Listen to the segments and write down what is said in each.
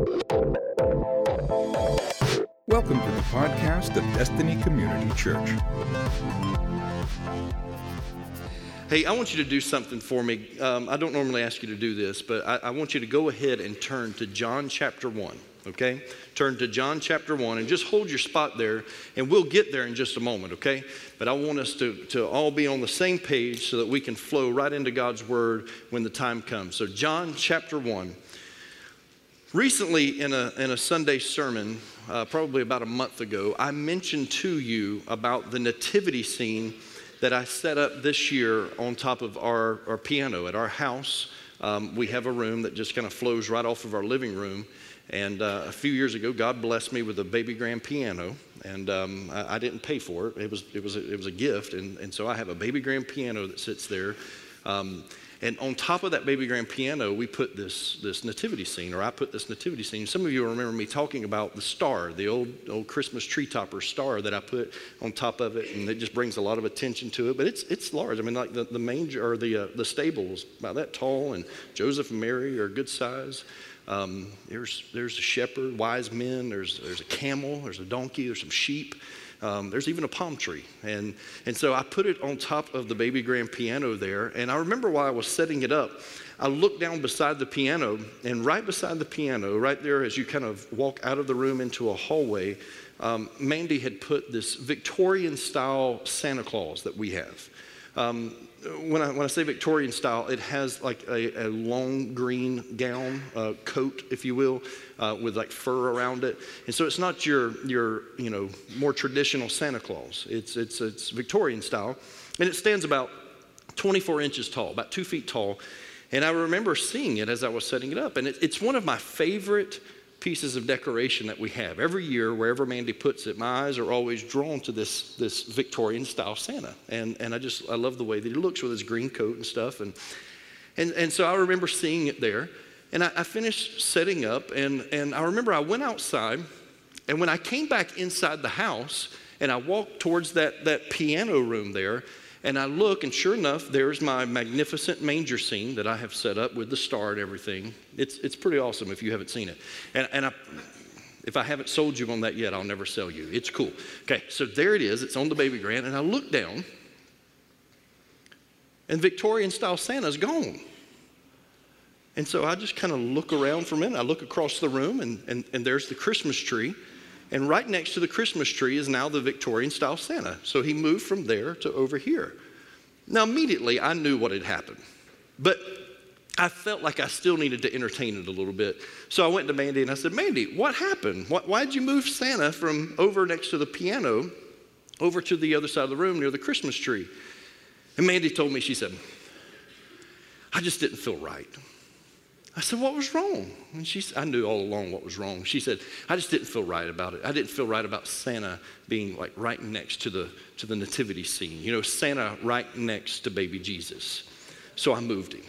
Welcome to the podcast of Destiny Community Church. Hey, I want you to do something for me. Um, I don't normally ask you to do this, but I, I want you to go ahead and turn to John chapter 1 okay? Turn to John chapter 1 and just hold your spot there, and we'll get there in just a moment, okay? But I want us to, to all be on the same page so that we can flow right into God's word when the time comes. So, John chapter 1. Recently, in a, in a Sunday sermon, uh, probably about a month ago, I mentioned to you about the nativity scene that I set up this year on top of our, our piano at our house. Um, we have a room that just kind of flows right off of our living room. And uh, a few years ago, God blessed me with a baby grand piano, and um, I, I, didn't pay for it. It was, it was, a, it was a gift, and, and so I have a baby grand piano that sits there. Um, and on top of that baby grand piano, we put this, this nativity scene, or I put this nativity scene. Some of you remember me talking about the star, the old, old Christmas tree topper star that I put on top of it, and it just brings a lot of attention to it. But it's, it's large. I mean, like the, the manger, or the, uh, the stable was about that tall, and Joseph and Mary are good size. Um, there's, there's a shepherd, wise men, there's, there's a camel, there's a donkey, there's some sheep. Um, there's even a palm tree. And, and so I put it on top of the baby grand piano there. And I remember while I was setting it up, I looked down beside the piano, and right beside the piano, right there as you kind of walk out of the room into a hallway, um, Mandy had put this Victorian style Santa Claus that we have. Um, when I, when I say Victorian style, it has like a, a long green gown, uh, coat, if you will, uh, with like fur around it. And so it's not your, your you know, more traditional Santa Claus. It's, it's, it's Victorian style. And it stands about 24 inches tall, about two feet tall. And I remember seeing it as I was setting it up. And it, it's one of my favorite pieces of decoration that we have. Every year, wherever Mandy puts it, my eyes are always drawn to this, this Victorian style Santa. And, and I just, I love the way that he looks with his green coat and stuff. And, and, and so I remember seeing it there. And I, I finished setting up, and, and I remember I went outside, and when I came back inside the house, and I walked towards that, that piano room there, and I look, and sure enough, there's my magnificent manger scene that I have set up with the star and everything. It's, it's pretty awesome if you haven't seen it. And, and I, if I haven't sold you on that yet, I'll never sell you. It's cool. Okay, so there it is. It's on the baby grand. And I look down, and Victorian style Santa's gone. And so I just kind of look around for a minute. I look across the room, and, and, and there's the Christmas tree. And right next to the Christmas tree is now the Victorian style Santa. So he moved from there to over here. Now, immediately, I knew what had happened. But I felt like I still needed to entertain it a little bit. So I went to Mandy and I said, Mandy, what happened? Why, did you move Santa from over next to the piano over to the other side of the room near the Christmas tree? And Mandy told me, she said, I just didn't feel right. I said, What was wrong? And she I knew all along what was wrong. She said, I just didn't feel right about it. I didn't feel right about Santa being like right next to the, to the nativity scene. You know, Santa right next to baby Jesus. So I moved him.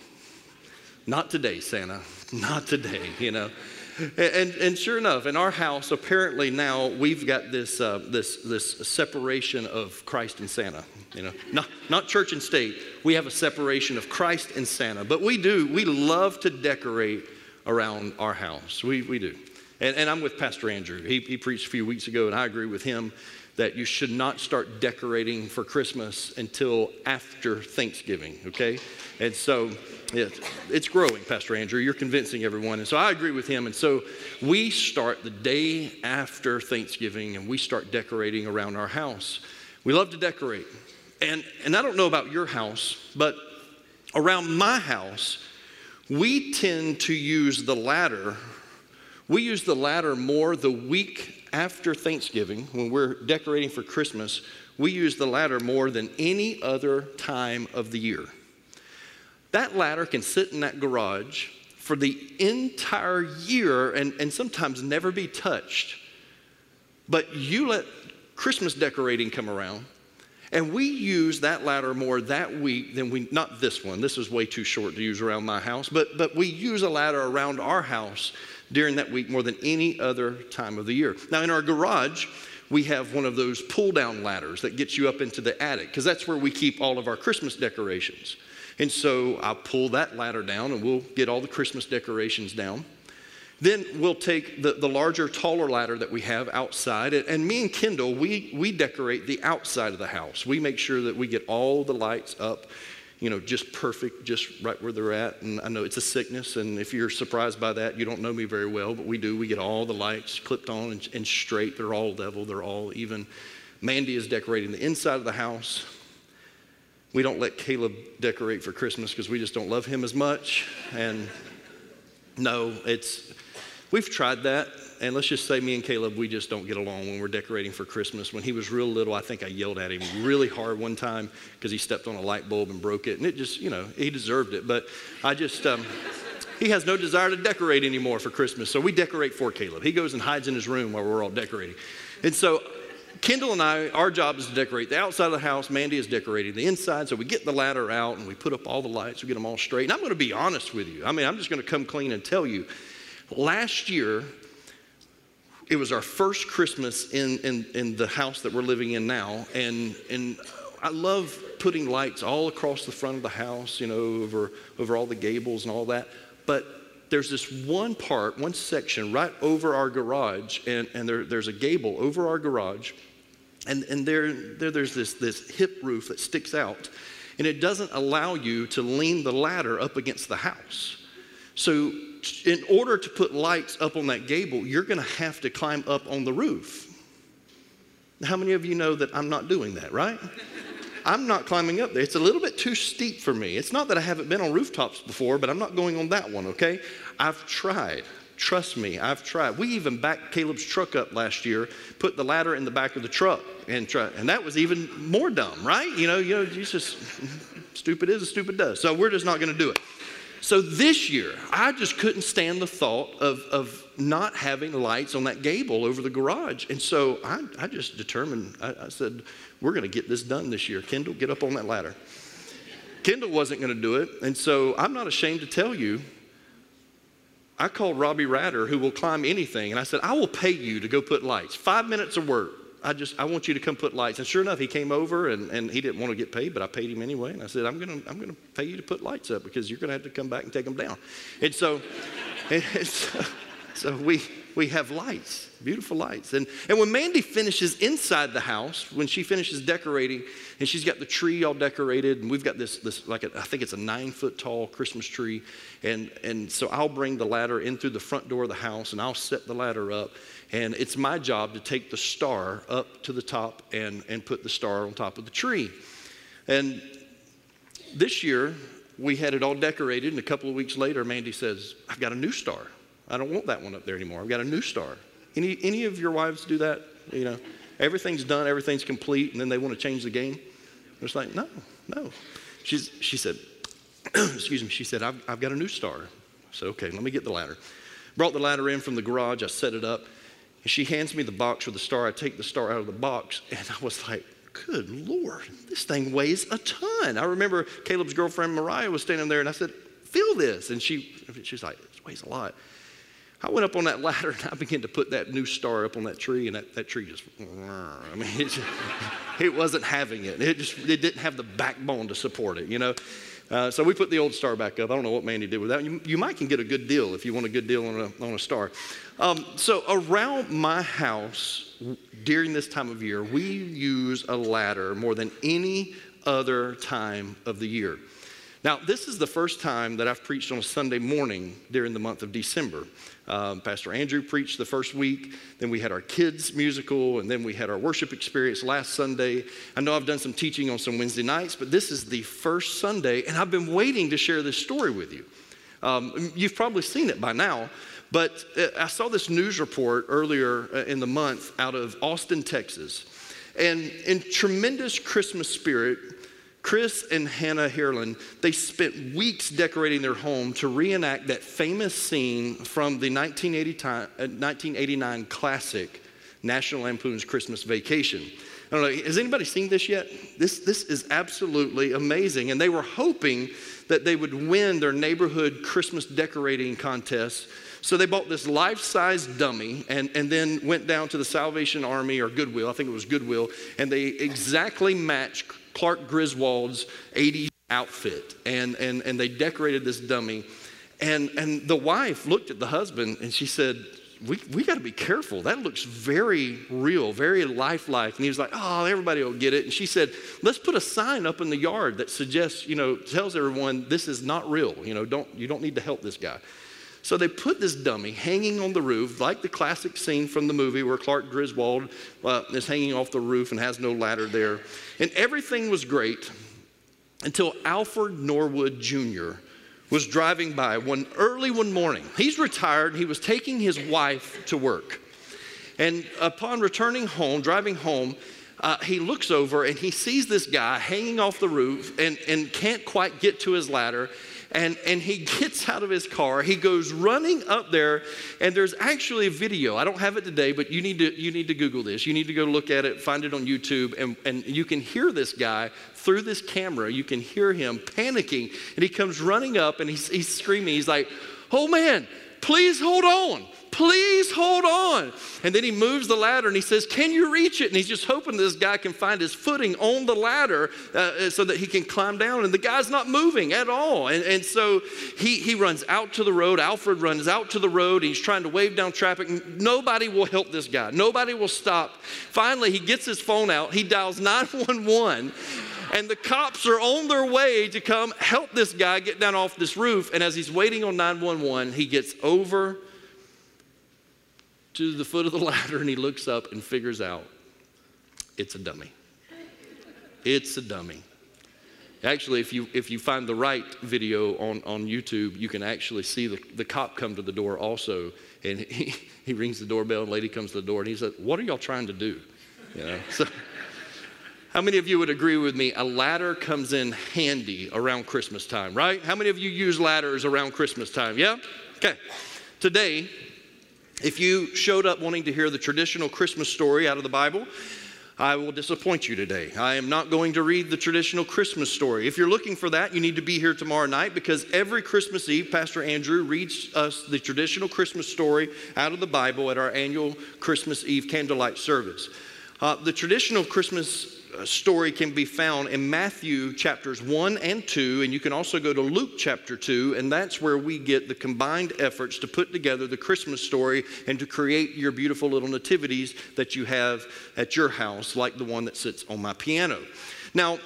Not today, Santa. Not today, you know. And, and, sure enough, in our house, apparently now we've got this, uh, this, this separation of Christ and Santa. You know, not, not church and state. We have a separation of Christ and Santa. But we do, we love to decorate around our house. We, we do. And, and I'm with Pastor Andrew. He, he preached a few weeks ago, and I agree with him that you should not start decorating for Christmas until after Thanksgiving, okay? And so it's, it's growing, Pastor Andrew. You're convincing everyone. And so I agree with him. And so we start the day after Thanksgiving and we start decorating around our house. We love to decorate. And, and I don't know about your house, but around my house, we tend to use the ladder. We use the ladder more the week after Thanksgiving when we're decorating for Christmas. We use the ladder more than any other time of the year. That ladder can sit in that garage for the entire year and, and sometimes never be touched. But you let Christmas decorating come around, and we use that ladder more that week than we, not this one, this is way too short to use around my house, but, but we use a ladder around our house during that week more than any other time of the year. Now, in our garage, we have one of those pull down ladders that gets you up into the attic, because that's where we keep all of our Christmas decorations. And so I pull that ladder down and we'll get all the Christmas decorations down. Then we'll take the, the larger, taller ladder that we have outside, and, and me and Kendall, we, we decorate the outside of the house. We make sure that we get all the lights up you know, just perfect, just right where they're at. And I know it's a sickness, and if you're surprised by that, you don't know me very well, but we do. We get all the lights clipped on and, and straight. They're all level, they're all even. Mandy is decorating the inside of the house. We don't let Caleb decorate for Christmas because we just don't love him as much. And no, it's, we've tried that. And let's just say me and Caleb, we just don't get along when we're decorating for Christmas. When he was real little, I think I yelled at him really hard one time because he stepped on a light bulb and broke it. And it just, you know, he deserved it. But I just, um, he has no desire to decorate anymore for Christmas. So we decorate for Caleb. He goes and hides in his room while we're all decorating. And so Kendall and I, our job is to decorate the outside of the house. Mandy is decorating the inside. So we get the ladder out and we put up all the lights. We get them all straight. And I'm going to be honest with you. I mean, I'm just going to come clean and tell you. Last year, it was our first Christmas in, in, in the house that we're living in now. And, and I love putting lights all across the front of the house, you know, over, over all the gables and all that. But there's this one part, one section right over our garage, and, and there, there's a gable over our garage. And, and there, there, there's this, this hip roof that sticks out, and it doesn't allow you to lean the ladder up against the house. So in order to put lights up on that gable, you're going to have to climb up on the roof. How many of you know that I'm not doing that, right? I'm not climbing up there. It's a little bit too steep for me. It's not that I haven't been on rooftops before, but I'm not going on that one, okay? I've tried. Trust me, I've tried. We even backed Caleb's truck up last year, put the ladder in the back of the truck, and try, and that was even more dumb, right? You know, you know, just stupid is, stupid does. So we're just not going to do it. So this year, I just couldn't stand the thought of, of not having lights on that gable over the garage. And so I, I just determined, I, I said, we're going to get this done this year. Kendall, get up on that ladder. Kendall wasn't going to do it. And so I'm not ashamed to tell you, I called Robbie Ratter, who will climb anything, and I said, I will pay you to go put lights. Five minutes of work. I just, I want you to come put lights. And sure enough, he came over and, and he didn't want to get paid, but I paid him anyway. And I said, I'm going to, I'm going to pay you to put lights up because you're going to have to come back and take them down. And so, and so, so we, we have lights, beautiful lights. And, and when Mandy finishes inside the house, when she finishes decorating, and she's got the tree all decorated, and we've got this, this like a, I think it's a nine foot tall Christmas tree. And, and so I'll bring the ladder in through the front door of the house, and I'll set the ladder up. And it's my job to take the star up to the top and, and put the star on top of the tree. And this year, we had it all decorated, and a couple of weeks later, Mandy says, I've got a new star. I don't want that one up there anymore. I've got a new star. Any, any of your wives do that? You know, everything's done, everything's complete, and then they want to change the game? It's like, no, no. She's, she said, excuse me, she said, I've, I've got a new star. Said, okay, let me get the ladder. Brought the ladder in from the garage, I set it up. And she hands me the box with the star. I take the star out of the box, and I was like, good Lord, this thing weighs a ton. I remember Caleb's girlfriend Mariah was standing there, and I said, feel this. And she, she's like, it weighs a lot. I went up on that ladder and I began to put that new star up on that tree, and that, that tree just, I mean, it, just, it wasn't having it. It just, it didn't have the backbone to support it, you know? Uh, so we put the old star back up. I don't know what Mandy did with that. You, you might can get a good deal if you want a good deal on a, on a star. Um, so around my house during this time of year, we use a ladder more than any other time of the year. Now, this is the first time that I've preached on a Sunday morning during the month of December. Um, Pastor Andrew preached the first week, then we had our kids' musical, and then we had our worship experience last Sunday. I know I've done some teaching on some Wednesday nights, but this is the first Sunday, and I've been waiting to share this story with you. Um, you've probably seen it by now, but uh, I saw this news report earlier uh, in the month out of Austin, Texas. And in tremendous Christmas spirit, Chris and Hannah Herlin, they spent weeks decorating their home to reenact that famous scene from the 1989 uh, classic National Lampoon's Christmas Vacation. I don't know, has anybody seen this yet? This, this is absolutely amazing. And they were hoping that they would win their neighborhood Christmas decorating contest. So they bought this life size dummy and, and then went down to the Salvation Army or Goodwill, I think it was Goodwill, and they exactly matched Clark Griswold's 80s outfit. And, and, and they decorated this dummy. And, and the wife looked at the husband and she said, we, we got to be careful. That looks very real, very lifelike. And he was like, oh, everybody will get it. And she said, let's put a sign up in the yard that suggests, you know, tells everyone this is not real. You know, don't, you don't need to help this guy. So they put this dummy hanging on the roof, like the classic scene from the movie where Clark Griswold uh, is hanging off the roof and has no ladder there. And everything was great until Alfred Norwood Jr was driving by one early one morning. He's retired, he was taking his wife to work. And upon returning home, driving home, uh, he looks over and he sees this guy hanging off the roof and, and can't quite get to his ladder. And, and he gets out of his car. He goes running up there, and there's actually a video. I don't have it today, but you need to, you need to Google this. You need to go look at it, find it on YouTube, and, and you can hear this guy through this camera. You can hear him panicking, and he comes running up and he's, he's screaming. He's like, Oh man, please hold on. Please hold on. And then he moves the ladder and he says, Can you reach it? And he's just hoping this guy can find his footing on the ladder uh, so that he can climb down. And the guy's not moving at all. And, and so he, he runs out to the road. Alfred runs out to the road. He's trying to wave down traffic. Nobody will help this guy, nobody will stop. Finally, he gets his phone out. He dials 911 and the cops are on their way to come help this guy get down off this roof. And as he's waiting on 911, he gets over to the foot of the ladder and he looks up and figures out it's a dummy. It's a dummy. Actually, if you, if you find the right video on, on YouTube, you can actually see the, the cop come to the door also. And he, he rings the doorbell, and lady comes to the door, and he says, What are y'all trying to do? You know, so how many of you would agree with me? A ladder comes in handy around Christmas time, right? How many of you use ladders around Christmas time? Yeah? Okay. Today, if you showed up wanting to hear the traditional Christmas story out of the Bible, I will disappoint you today. I am not going to read the traditional Christmas story. If you're looking for that, you need to be here tomorrow night because every Christmas Eve, Pastor Andrew reads us the traditional Christmas story out of the Bible at our annual Christmas Eve candlelight service. Uh, the traditional Christmas story can be found in Matthew chapters 1 and 2, and you can also go to Luke chapter 2, and that's where we get the combined efforts to put together the Christmas story and to create your beautiful little nativities that you have at your house, like the one that sits on my piano. Now,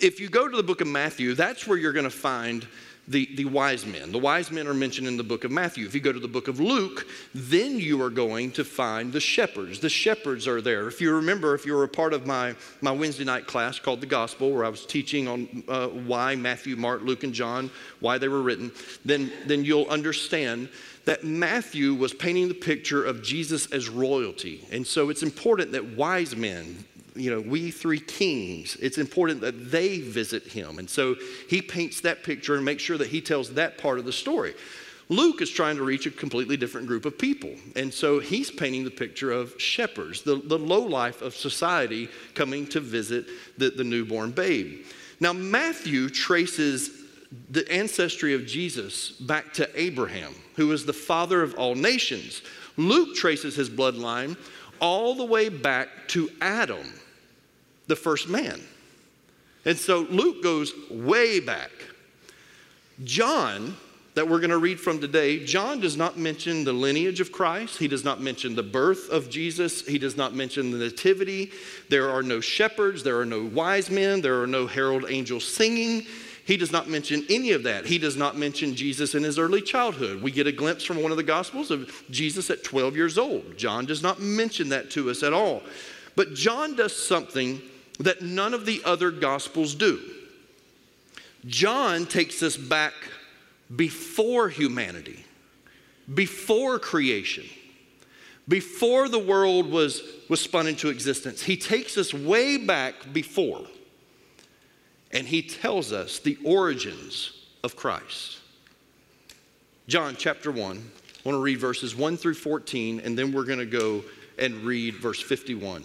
if you go to the book of Matthew, that's where you're going to find the, the wise men. The wise men are mentioned in the book of Matthew. If you go to the book of Luke, then you are going to find the shepherds. The shepherds are there. If you remember, if you were a part of my, my Wednesday night class called The Gospel, where I was teaching on uh, why Matthew, Mark, Luke, and John, why they were written, then, then you'll understand that Matthew was painting the picture of Jesus as royalty. And so it's important that wise men, you know, we three kings, it's important that they visit him. And so he paints that picture and makes sure that he tells that part of the story. Luke is trying to reach a completely different group of people. And so he's painting the picture of shepherds, the, the low life of society coming to visit the, the newborn babe. Now, Matthew traces the ancestry of Jesus back to Abraham, who is the father of all nations. Luke traces his bloodline all the way back to Adam, the first man. And so Luke goes way back. John, that we're going to read from today, John does not mention the lineage of Christ. He does not mention the birth of Jesus. He does not mention the nativity. There are no shepherds. There are no wise men. There are no herald angels singing. He does not mention any of that. He does not mention Jesus in his early childhood. We get a glimpse from one of the Gospels of Jesus at 12 years old. John does not mention that to us at all. But John does something that none of the other Gospels do. John takes us back before humanity, before creation, before the world was, was spun into existence. He takes us way back before, and he tells us the origins of Christ. John chapter 1, I want to read verses 1 through 14, and then we're going to go and read verse 51.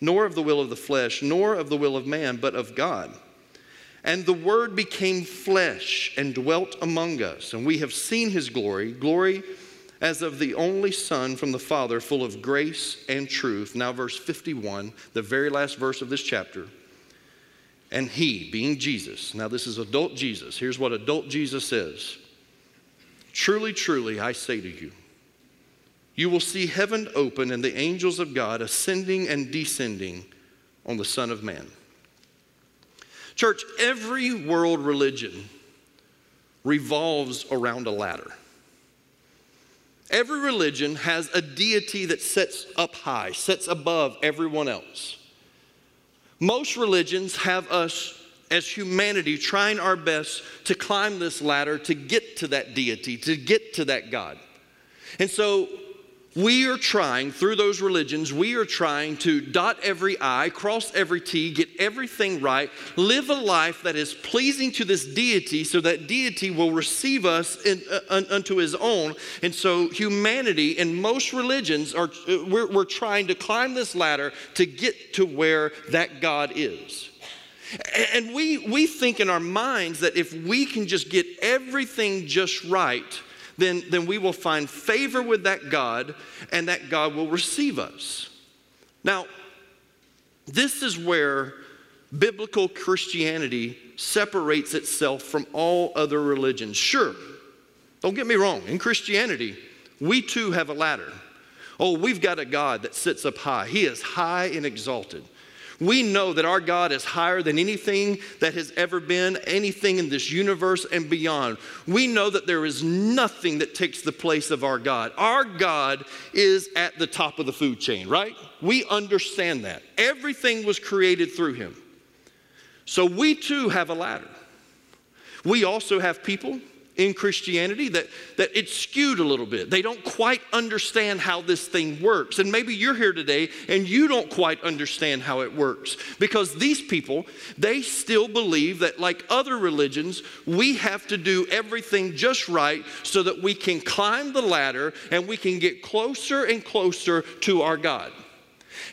nor of the will of the flesh, nor of the will of man, but of God. And the Word became flesh and dwelt among us, and we have seen his glory, glory as of the only Son from the Father, full of grace and truth. Now, verse 51, the very last verse of this chapter. And he, being Jesus, now this is adult Jesus. Here's what adult Jesus says Truly, truly, I say to you, you will see heaven open and the angels of God ascending and descending on the Son of Man. Church, every world religion revolves around a ladder. Every religion has a deity that sits up high, sits above everyone else. Most religions have us as humanity trying our best to climb this ladder to get to that deity, to get to that God. And so we are trying, through those religions, we are trying to dot every I, cross every T, get everything right, live a life that is pleasing to this deity so that deity will receive us in, uh, unto his own. And so, humanity and most religions are, uh, we're, we're trying to climb this ladder to get to where that God is. And we, we think in our minds that if we can just get everything just right, then, then we will find favor with that God and that God will receive us. Now, this is where biblical Christianity separates itself from all other religions. Sure, don't get me wrong, in Christianity, we too have a ladder. Oh, we've got a God that sits up high, He is high and exalted. We know that our God is higher than anything that has ever been, anything in this universe and beyond. We know that there is nothing that takes the place of our God. Our God is at the top of the food chain, right? We understand that. Everything was created through him. So we too have a ladder. We also have people in Christianity that, that it's skewed a little bit. They don't quite understand how this thing works. And maybe you're here today and you don't quite understand how it works because these people, they still believe that, like other religions, we have to do everything just right so that we can climb the ladder and we can get closer and closer to our God.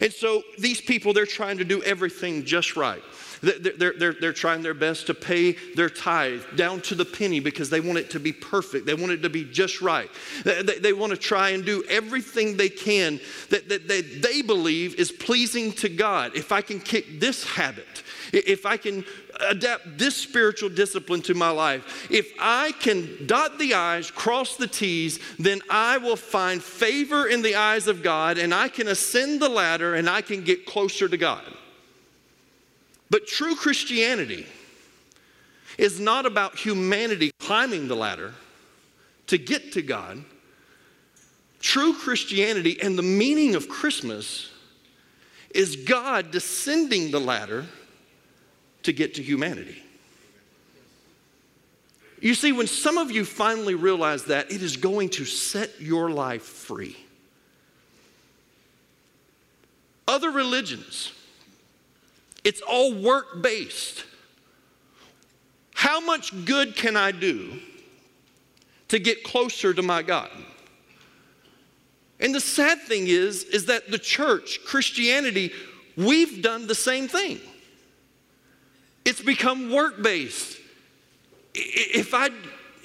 And so these people, they're trying to do everything just right. They're, they're, they're trying their best to pay their tithe down to the penny because they want it to be perfect. They want it to be just right. They, they want to try and do everything they can that, that, that they believe is pleasing to God. If I can kick this habit, if I can adapt this spiritual discipline to my life, if I can dot the I's, cross the T's, then I will find favor in the eyes of God and I can ascend the ladder and I can get closer to God. But true Christianity is not about humanity climbing the ladder to get to God. True Christianity and the meaning of Christmas is God descending the ladder to get to humanity. You see, when some of you finally realize that, it is going to set your life free. Other religions, it's all work based. How much good can I do to get closer to my God? And the sad thing is is that the church, Christianity, we've done the same thing. It's become work based. If I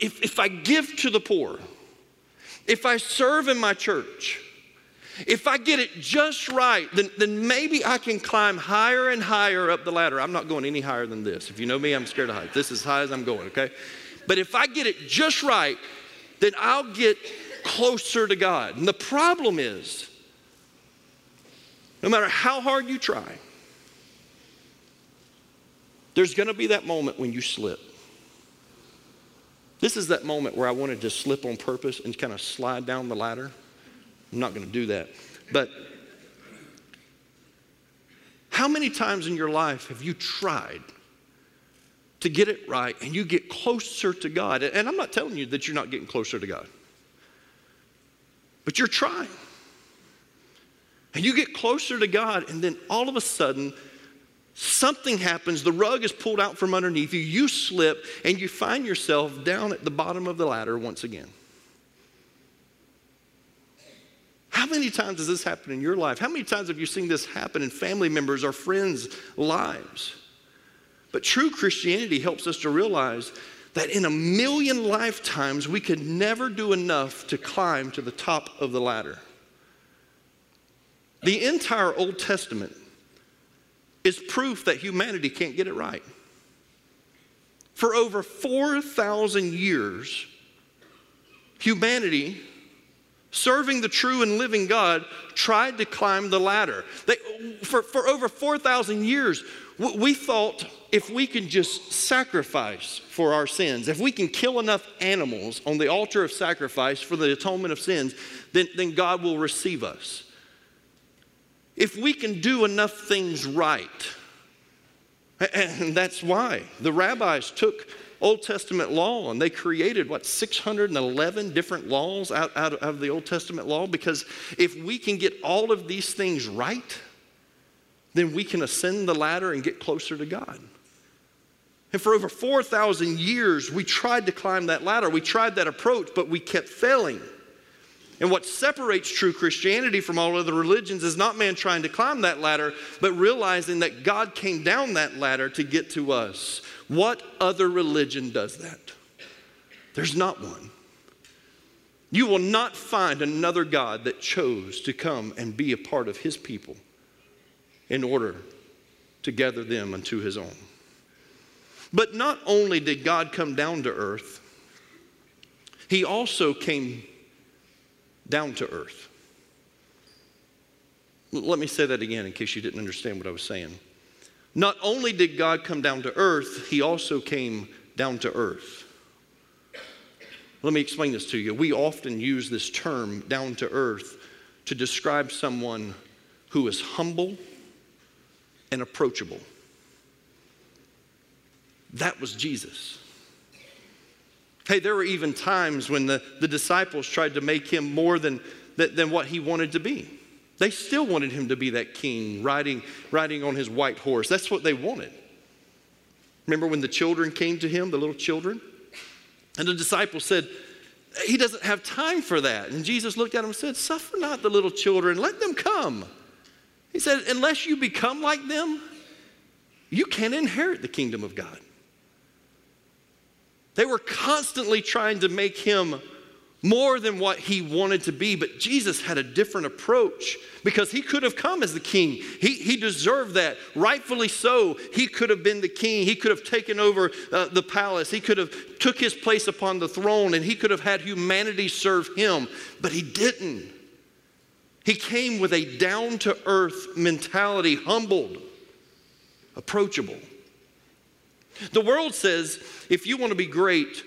if, if I give to the poor, if I serve in my church, if I get it just right, then, then maybe I can climb higher and higher up the ladder. I'm not going any higher than this. If you know me, I'm scared of heights. This is as high as I'm going, okay? But if I get it just right, then I'll get closer to God. And the problem is, no matter how hard you try, there's going to be that moment when you slip. This is that moment where I wanted to slip on purpose and kind of slide down the ladder. I'm not going to do that. But How many times in your life have you tried to get it right and you get closer to God? And I'm not telling you that you're not getting closer to God, but you're trying. And you get closer to God, and then all of a sudden, something happens. The rug is pulled out from underneath you. You slip, and you find yourself down at the bottom of the ladder once again. How many times has this happened in your life? How many times have you seen this happen in family members or friends' lives? But true Christianity helps us to realize that in a million lifetimes, we could never do enough to climb to the top of the ladder. The entire Old Testament is proof that humanity can't get it right. For over 4,000 years, humanity serving the true and living God, tried to climb the ladder. They, for, for over 4,000 years, we thought if we can just sacrifice for our sins, if we can kill enough animals on the altar of sacrifice for the atonement of sins, then, then God will receive us. If we can do enough things right, and that's why the rabbis took Old Testament law, and they created what 611 different laws out, out, of the Old Testament law. Because if we can get all of these things right, then we can ascend the ladder and get closer to God. And for over 4,000 years, we tried to climb that ladder. We tried that approach, but we kept failing. And what separates true Christianity from all other religions is not man trying to climb that ladder, but realizing that God came down that ladder to get to us. What other religion does that? There's not one. You will not find another God that chose to come and be a part of his people in order to gather them unto his own. But not only did God come down to earth, he also came down to earth. Let me say that again in case you didn't understand what I was saying. Not only did God come down to earth, he also came down to earth. Let me explain this to you. We often use this term, down to earth, to describe someone who is humble and approachable. That was Jesus. Hey, there were even times when the, the disciples tried to make him more than, than what he wanted to be. They still wanted him to be that king riding, riding on his white horse. That's what they wanted. Remember when the children came to him, the little children? And the disciples said, He doesn't have time for that. And Jesus looked at him and said, Suffer not the little children, let them come. He said, Unless you become like them, you can't inherit the kingdom of God. They were constantly trying to make him more than what he wanted to be. But Jesus had a different approach because he could have come as the king. He, he deserved that, rightfully so. He could have been the king. He could have taken over uh, the palace. He could have took his place upon the throne and he could have had humanity serve him, but he didn't. He came with a down to earth mentality, humbled, approachable. The world says if you want to be great,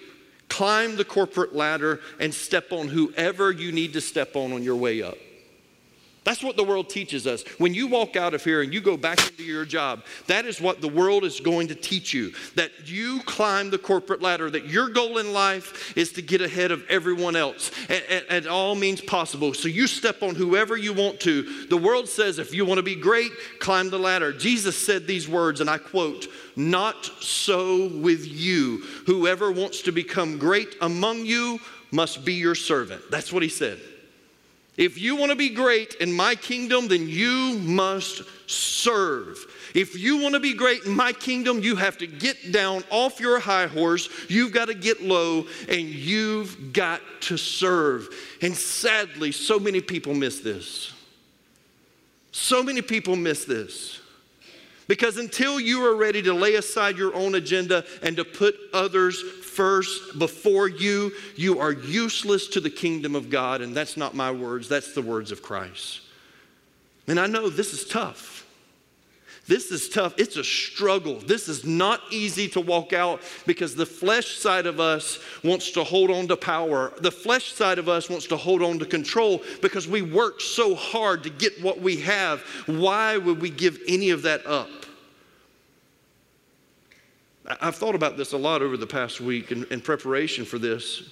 climb the corporate ladder and step on whoever you need to step on on your way up. That's what the world teaches us. When you walk out of here and you go back into your job, that is what the world is going to teach you. That you climb the corporate ladder, that your goal in life is to get ahead of everyone else at, at, at all means possible. So you step on whoever you want to. The world says if you want to be great, climb the ladder. Jesus said these words, and I quote, Not so with you. Whoever wants to become great among you must be your servant. That's what he said. If you want to be great in my kingdom, then you must serve. If you want to be great in my kingdom, you have to get down off your high horse. You've got to get low and you've got to serve. And sadly, so many people miss this. So many people miss this. Because until you are ready to lay aside your own agenda and to put others first before you, you are useless to the kingdom of God. And that's not my words, that's the words of Christ. And I know this is tough. This is tough. It's a struggle. This is not easy to walk out because the flesh side of us wants to hold on to power. The flesh side of us wants to hold on to control because we work so hard to get what we have. Why would we give any of that up? I've thought about this a lot over the past week in, in preparation for this.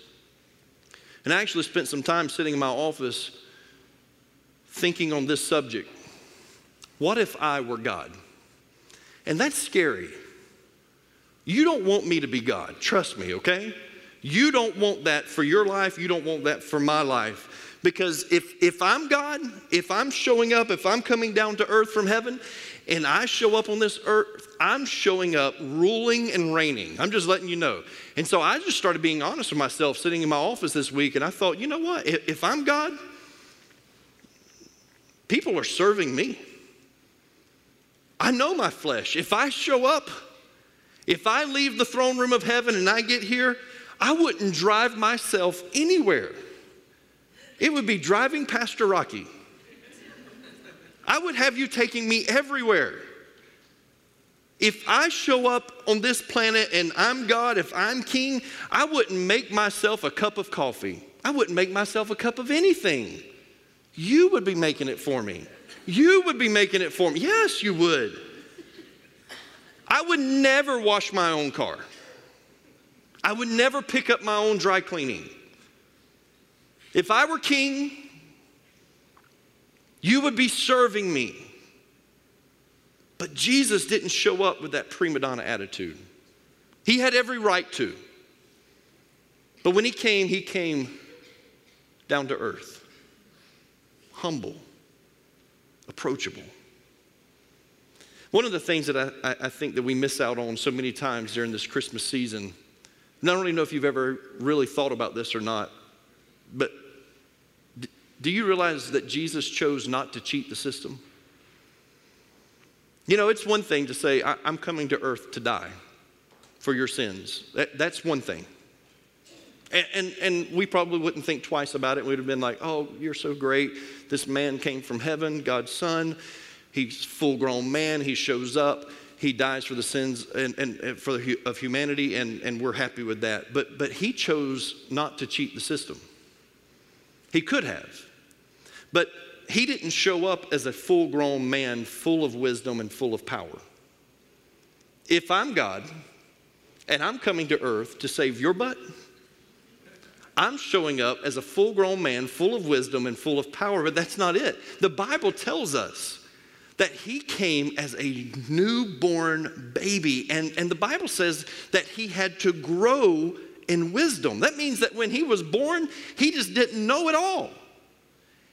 And I actually spent some time sitting in my office thinking on this subject. What if I were God? And that's scary. You don't want me to be God. Trust me, okay? You don't want that for your life. You don't want that for my life. Because if, if I'm God, if I'm showing up, if I'm coming down to earth from heaven, and I show up on this earth, I'm showing up ruling and reigning. I'm just letting you know. And so I just started being honest with myself sitting in my office this week, and I thought, you know what? If, if I'm God, people are serving me. I know my flesh. If I show up, if I leave the throne room of heaven and I get here, I wouldn't drive myself anywhere. It would be driving Pastor Rocky. I would have you taking me everywhere. If I show up on this planet and I'm God, if I'm king, I wouldn't make myself a cup of coffee. I wouldn't make myself a cup of anything. You would be making it for me. You would be making it for me. Yes, you would. I would never wash my own car. I would never pick up my own dry cleaning. If I were king, you would be serving me. But Jesus didn't show up with that prima donna attitude. He had every right to. But when he came, he came down to earth, humble approachable. One of the things that I, I, think that we miss out on so many times during this Christmas season, I don't know if you've ever really thought about this or not, but do you realize that Jesus chose not to cheat the system? You know, it's one thing to say, I'm coming to earth to die for your sins. That, that's one thing. And, and, and, we probably wouldn't think twice about it. We'd have been like, oh, you're so great. This man came from heaven, God's son. He's a full grown man. He shows up. He dies for the sins and, and, and for the, of humanity, and, and we're happy with that. But, but he chose not to cheat the system. He could have. But he didn't show up as a full grown man, full of wisdom and full of power. If I'm God and I'm coming to earth to save your butt, I'm showing up as a full grown man, full of wisdom and full of power, but that's not it. The Bible tells us that he came as a newborn baby, and, and the Bible says that he had to grow in wisdom. That means that when he was born, he just didn't know it all.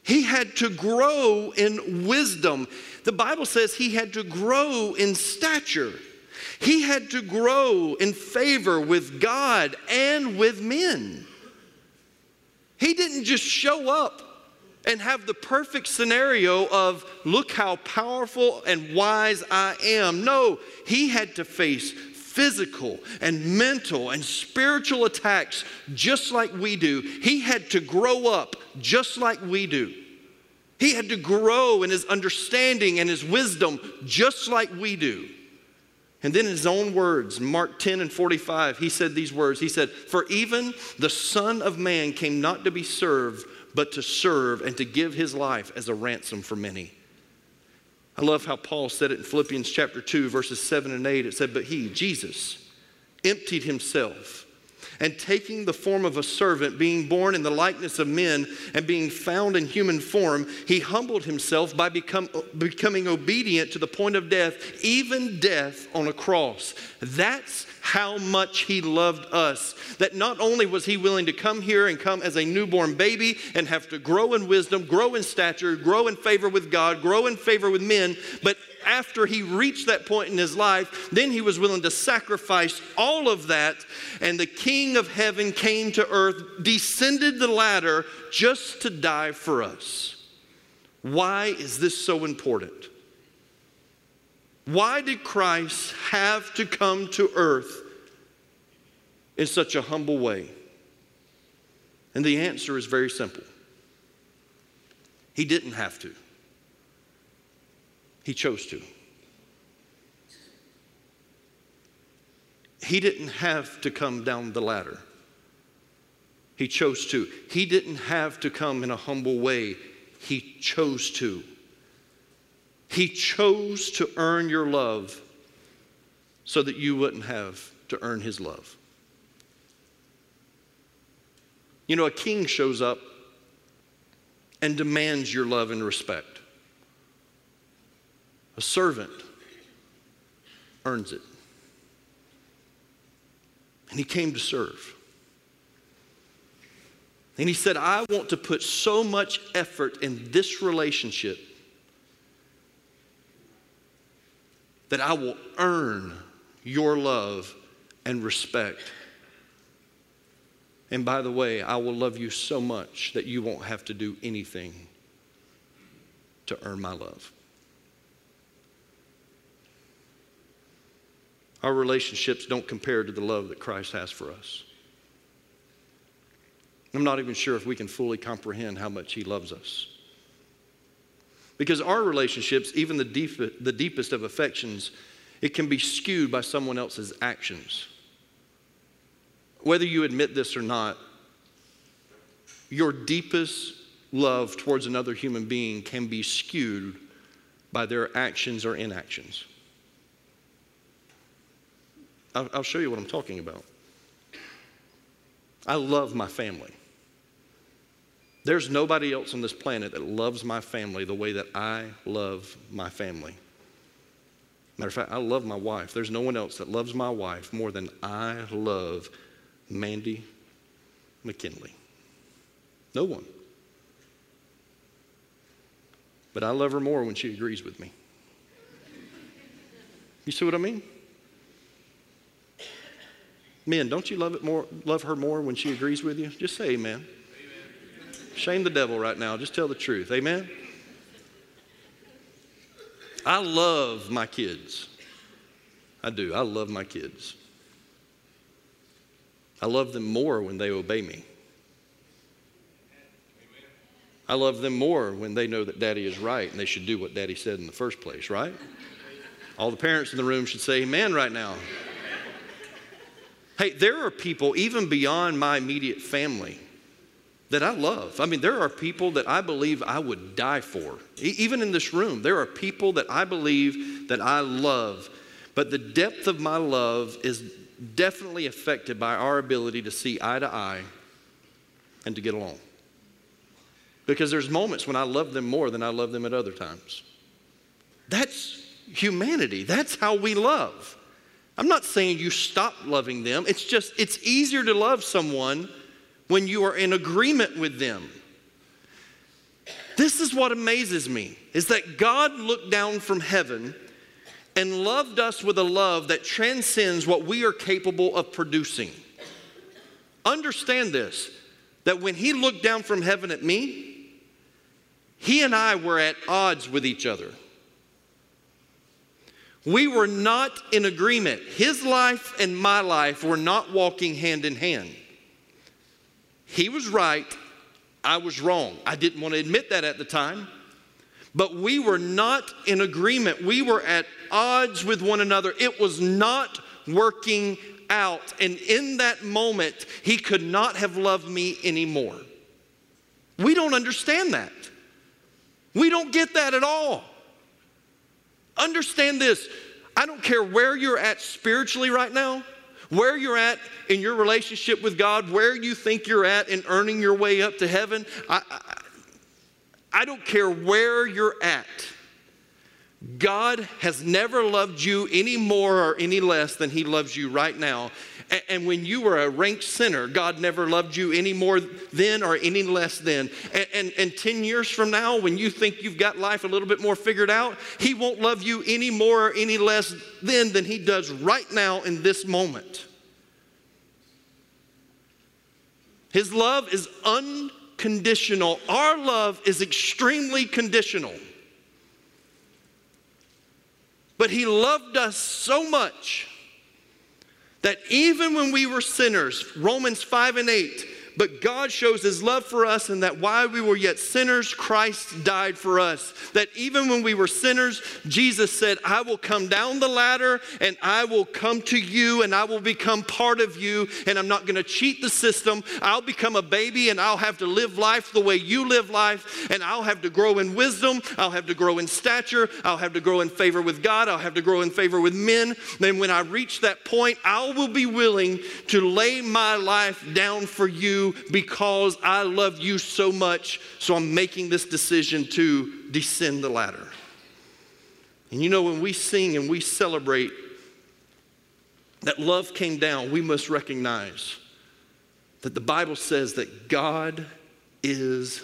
He had to grow in wisdom. The Bible says he had to grow in stature. He had to grow in favor with God and with men. He didn't just show up and have the perfect scenario of, look how powerful and wise I am. No, he had to face physical and mental and spiritual attacks just like we do. He had to grow up just like we do. He had to grow in his understanding and his wisdom just like we do. And then in his own words, Mark 10 and 45, he said these words. He said, For even the Son of Man came not to be served, but to serve and to give his life as a ransom for many. I love how Paul said it in Philippians chapter 2, verses 7 and 8. It said, But he, Jesus, emptied himself and taking the form of a servant, being born in the likeness of men, and being found in human form, he humbled himself by become, becoming obedient to the point of death, even death on a cross. That's how much he loved us. That not only was he willing to come here and come as a newborn baby and have to grow in wisdom, grow in stature, grow in favor with God, grow in favor with men, but after he reached that point in his life, then he was willing to sacrifice all of that. And the King of heaven came to earth, descended the ladder just to die for us. Why is this so important? Why did Christ have to come to earth in such a humble way? And the answer is very simple He didn't have to, He chose to. He didn't have to come down the ladder. He chose to. He didn't have to come in a humble way. He chose to. He chose to earn your love so that you wouldn't have to earn his love. You know, a king shows up and demands your love and respect. A servant earns it. And he came to serve. And he said, I want to put so much effort in this relationship that I will earn your love and respect. And by the way, I will love you so much that you won't have to do anything to earn my love. Our relationships don't compare to the love that Christ has for us. I'm not even sure if we can fully comprehend how much He loves us. Because our relationships, even the, deep, the deepest of affections, it can be skewed by someone else's actions. Whether you admit this or not, your deepest love towards another human being can be skewed by their actions or inactions. I'll, I'll show you what I'm talking about. I love my family. There's nobody else on this planet that loves my family the way that I love my family. Matter of fact, I love my wife. There's no one else that loves my wife more than I love Mandy McKinley. No one. But I love her more when she agrees with me. You see what I mean? Men, don't you love it more love her more when she agrees with you? Just say amen. Shame the devil right now. Just tell the truth. Amen. I love my kids. I do. I love my kids. I love them more when they obey me. I love them more when they know that daddy is right and they should do what daddy said in the first place, right? All the parents in the room should say amen right now. Hey, there are people, even beyond my immediate family, that I love. I mean, there are people that I believe I would die for. E- even in this room, there are people that I believe that I love. But the depth of my love is definitely affected by our ability to see eye to eye and to get along. Because there's moments when I love them more than I love them at other times. That's humanity. That's how we love. I'm not saying you stop loving them. It's just, it's easier to love someone when you are in agreement with them. This is what amazes me is that God looked down from heaven and loved us with a love that transcends what we are capable of producing. Understand this that when he looked down from heaven at me, he and I were at odds with each other. We were not in agreement. His life and my life were not walking hand in hand. He was right, I was wrong. I didn't want to admit that at the time, but we were not in agreement. We were at odds with one another. It was not working out. And in that moment, he could not have loved me anymore. We don't understand that. We don't get that at all. Understand this I don't care where you're at spiritually right now where you're at in your relationship with God, where you think you're at in earning your way up to heaven, I, I, I don't care where you're at. God has never loved you any more or any less than He loves you right now. And, when you were a ranked sinner, God never loved you any more then or any less then. And, and, and 10 years from now, when you think you've got life a little bit more figured out, He won't love you any more or any less then than He does right now in this moment. His love is unconditional. Our love is extremely conditional. But he loved us so much that even when we were sinners, Romans 5 and 8, But God shows his love for us, and that while we were yet sinners, Christ died for us. That even when we were sinners, Jesus said, I will come down the ladder and I will come to you and I will become part of you, and I'm not going to cheat the system. I'll become a baby and I'll have to live life the way you live life, and I'll have to grow in wisdom, I'll have to grow in stature, I'll have to grow in favor with God, I'll have to grow in favor with men. Then when I reach that point, I will be willing to lay my life down for you because I love you so much. So I'm making this decision to descend the ladder. And you know, when we sing and we celebrate that love came down, we must recognize that the Bible says that God is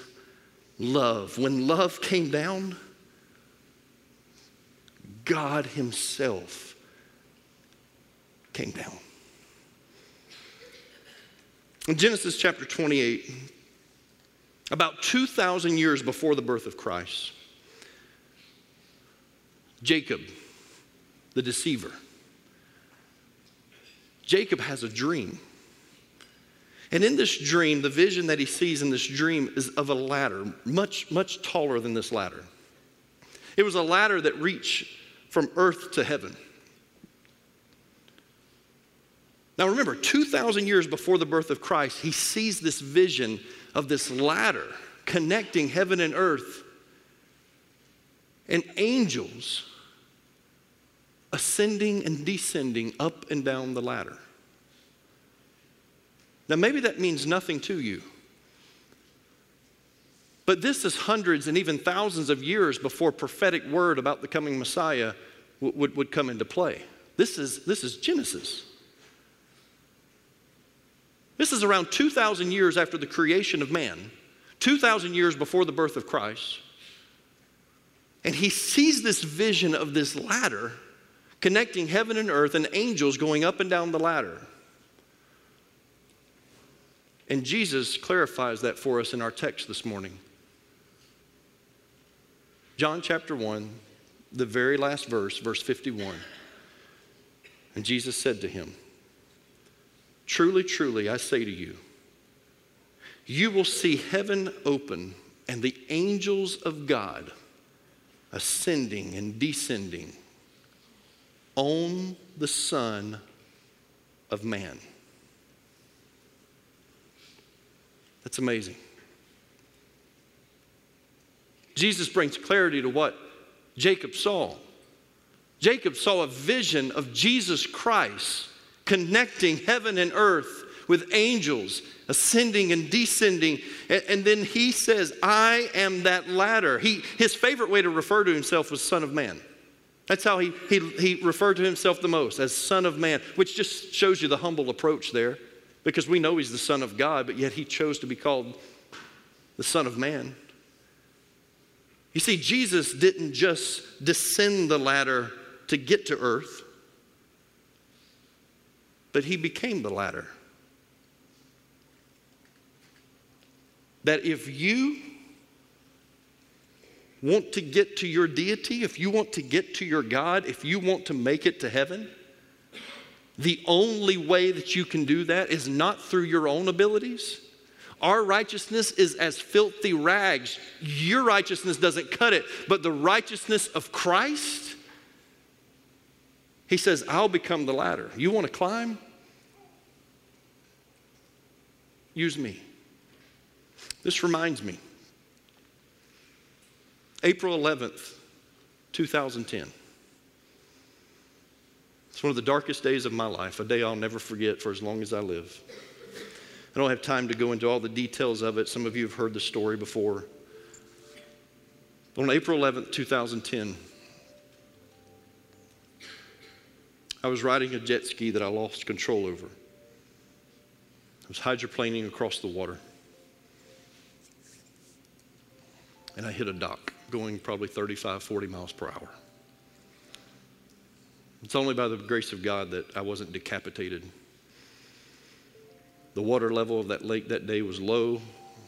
love. When love came down, God Himself came down. In Genesis chapter 28, about 2,000 years before the birth of Christ, Jacob, the deceiver, Jacob has a dream. And in this dream, the vision that he sees in this dream is of a ladder, much, much taller than this ladder. It was a ladder that reached from earth to heaven. Now remember, 2,000 years before the birth of Christ, he sees this vision of this ladder connecting heaven and earth and angels ascending and descending up and down the ladder. Now, maybe that means nothing to you. But this is hundreds and even thousands of years before prophetic word about the coming Messiah would, would, would come into play. This is, this is Genesis. This is around 2,000 years after the creation of man, 2,000 years before the birth of Christ. And he sees this vision of this ladder connecting heaven and earth and angels going up and down the ladder. And Jesus clarifies that for us in our text this morning. John chapter 1, the very last verse, verse 51. And Jesus said to him, Truly, truly, I say to you, you will see heaven open and the angels of God ascending and descending on the Son of Man. That's amazing. Jesus brings clarity to what Jacob saw. Jacob saw a vision of Jesus Christ connecting heaven and earth with angels ascending and descending. And, and, then he says, I am that ladder. He, his favorite way to refer to himself was Son of Man. That's how he, he, he referred to himself the most, as Son of Man, which just shows you the humble approach there, because we know he's the Son of God, but yet he chose to be called the Son of Man. You see, Jesus didn't just descend the ladder to get to earth but he became the ladder. That if you want to get to your deity, if you want to get to your God, if you want to make it to heaven, the only way that you can do that is not through your own abilities. Our righteousness is as filthy rags. Your righteousness doesn't cut it, but the righteousness of Christ he says, I'll become the ladder. You want to climb? Use me. This reminds me. April 11th, 2010. It's one of the darkest days of my life, a day I'll never forget for as long as I live. I don't have time to go into all the details of it. Some of you have heard the story before. But on April 11th, 2010, I was riding a jet ski that I lost control over. I was hydroplaning across the water. And I hit a dock going probably 35, 40 miles per hour. It's only by the grace of God that I wasn't decapitated. The water level of that lake that day was low,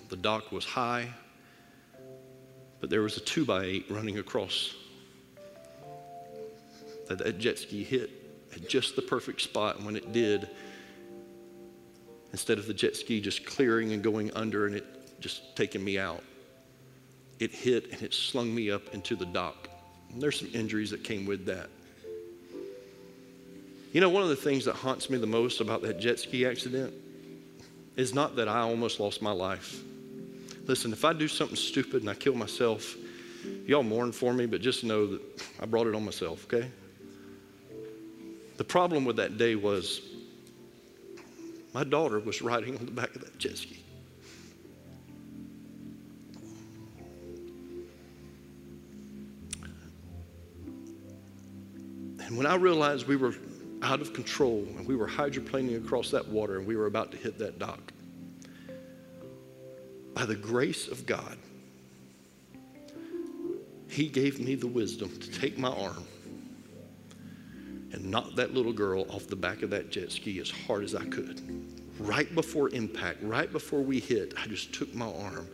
the dock was high, but there was a two by eight running across that that jet ski hit at just the perfect spot. And when it did, instead of the jet ski just clearing and going under and it just taking me out. It hit and it slung me up into the dock. And there's some injuries that came with that. You know, one of the things that haunts me the most about that jet ski accident is not that I almost lost my life. Listen, if I do something stupid and I kill myself, y'all mourn for me, but just know that I brought it on myself, okay? The problem with that day was my daughter was riding on the back of that jet ski. And when I realized we were out of control and we were hydroplaning across that water and we were about to hit that dock, by the grace of God, He gave me the wisdom to take my arm and knocked that little girl off the back of that jet ski as hard as I could. Right before impact, right before we hit, I just took my arm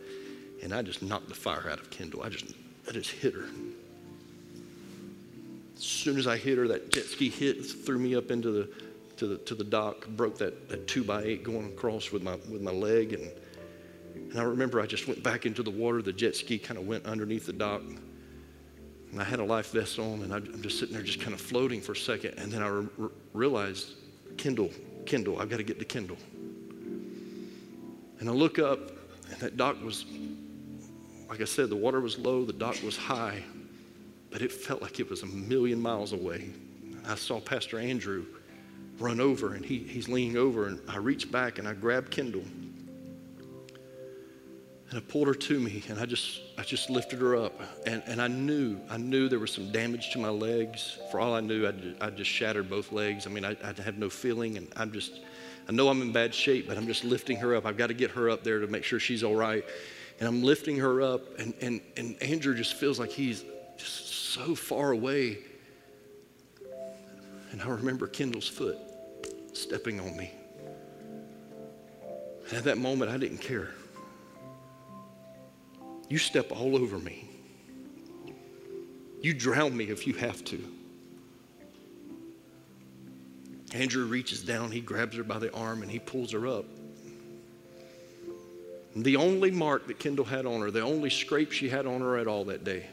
and I just knocked the fire out of Kendall. I just, I just hit her. As soon as I hit her, that jet ski hit, threw me up into the, to the, to the dock, broke that, that two by eight going across with my, with my leg, and and I remember I just went back into the water. The jet ski kind of went underneath the dock. And I had a life vest on, and I'm just sitting there just kind of floating for a second. And then I re- realized, Kendall, Kendall, I've got to get to Kendall. And I look up, and that dock was, like I said, the water was low, the dock was high, but it felt like it was a million miles away. I saw Pastor Andrew run over, and he, he's leaning over, and I reached back and I grabbed Kendall and I pulled her to me and I just, I just lifted her up. And, and I knew, I knew there was some damage to my legs. For all I knew, I just, I just shattered both legs. I mean, I, I had no feeling and I'm just, I know I'm in bad shape, but I'm just lifting her up. I've got to get her up there to make sure she's all right. And I'm lifting her up and, and, and Andrew just feels like he's just so far away. And I remember Kendall's foot stepping on me. And at that moment, I didn't care. You step all over me. You drown me if you have to. Andrew reaches down, he grabs her by the arm, and he pulls her up. The only mark that Kendall had on her, the only scrape she had on her at all that day,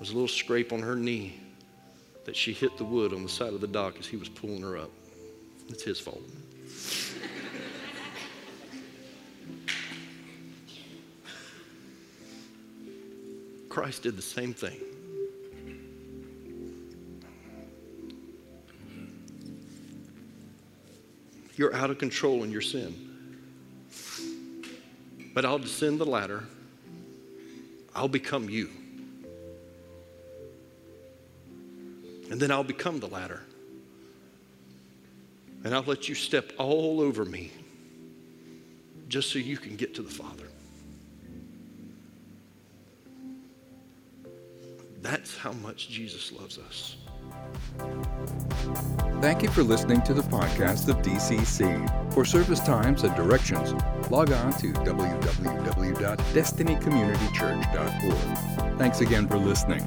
was a little scrape on her knee that she hit the wood on the side of the dock as he was pulling her up. It's his fault. Christ did the same thing. You're out of control in your sin. But I'll descend the ladder. I'll become you. And then I'll become the ladder. And I'll let you step all over me just so you can get to the Father. That's how much Jesus loves us. Thank you for listening to the podcast of DCC. For service times and directions, log on to www.destinycommunitychurch.org. Thanks again for listening.